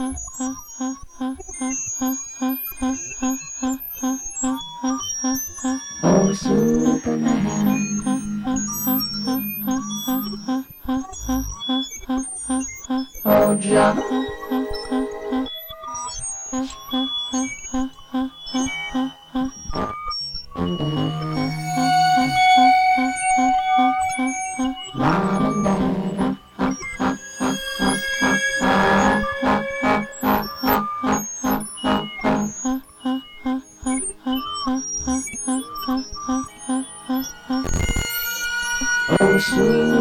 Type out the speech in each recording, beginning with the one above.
Oh. Oh, John.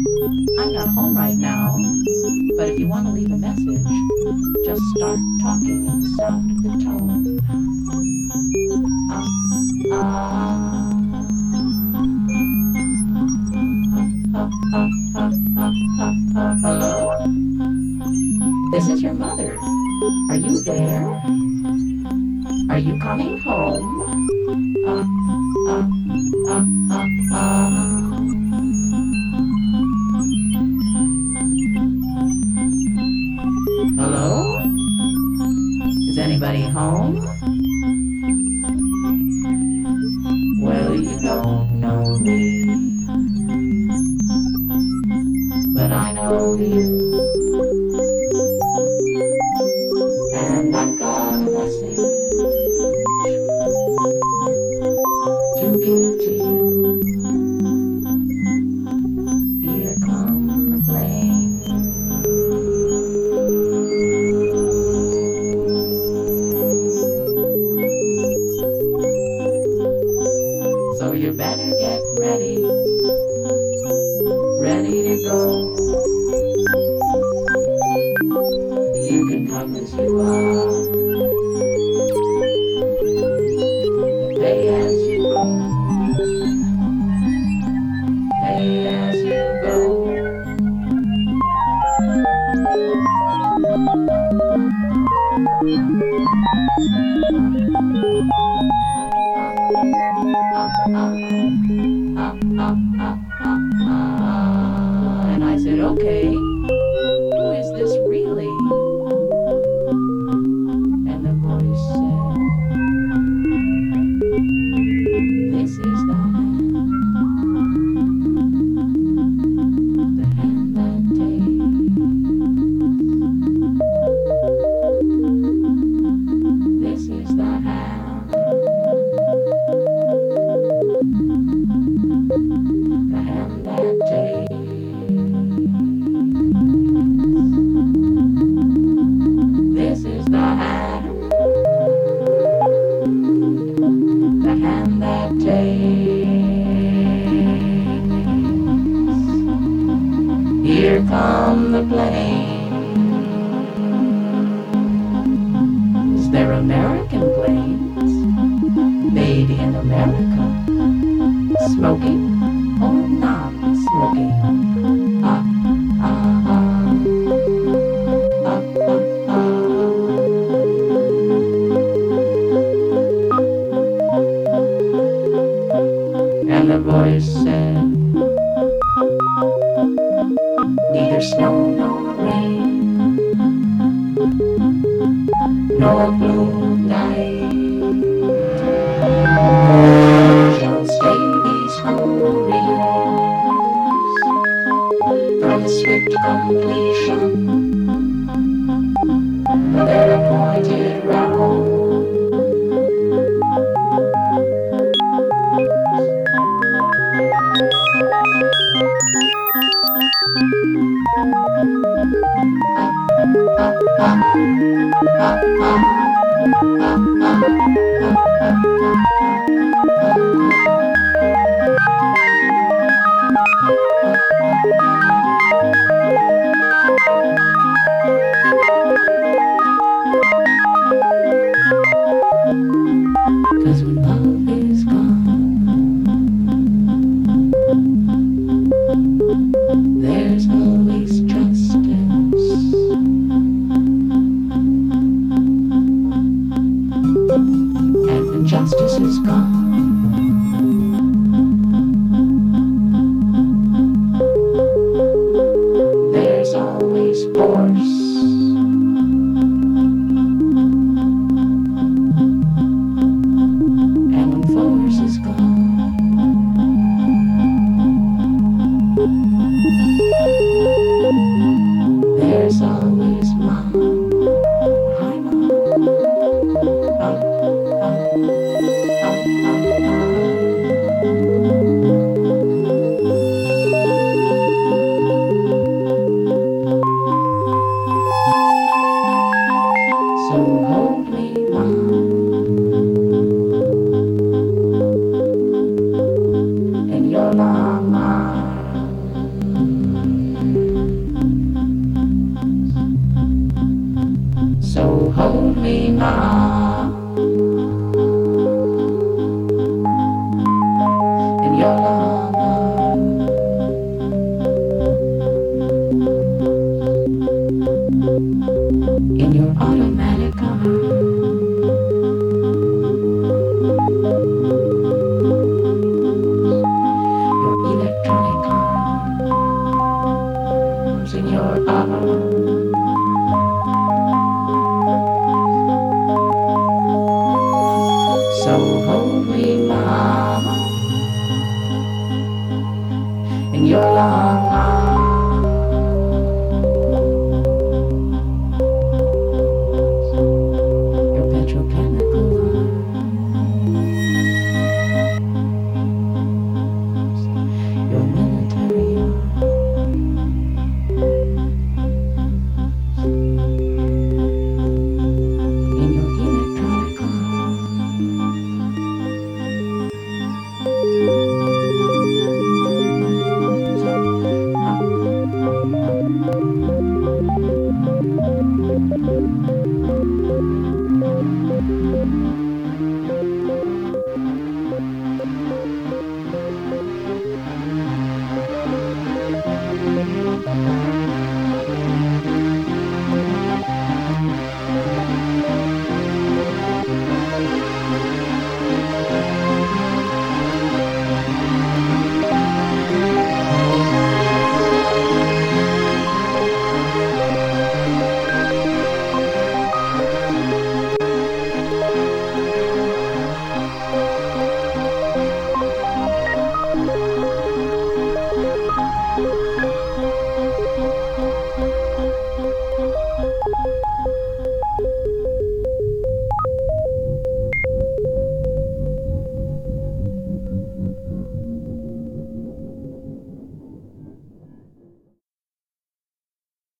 I'm not home right now, but if you want to leave a message, just start talking the sound the tone. Hello? This is your mother. Are you there? Are you coming home? You better get ready, ready to go. Said, okay, They're American planes, made in America. Smoking nor blue night shall stay these hurries from swift completion their appointed justice is gone. So hold me now in your arms. In your automatic. in your long arms.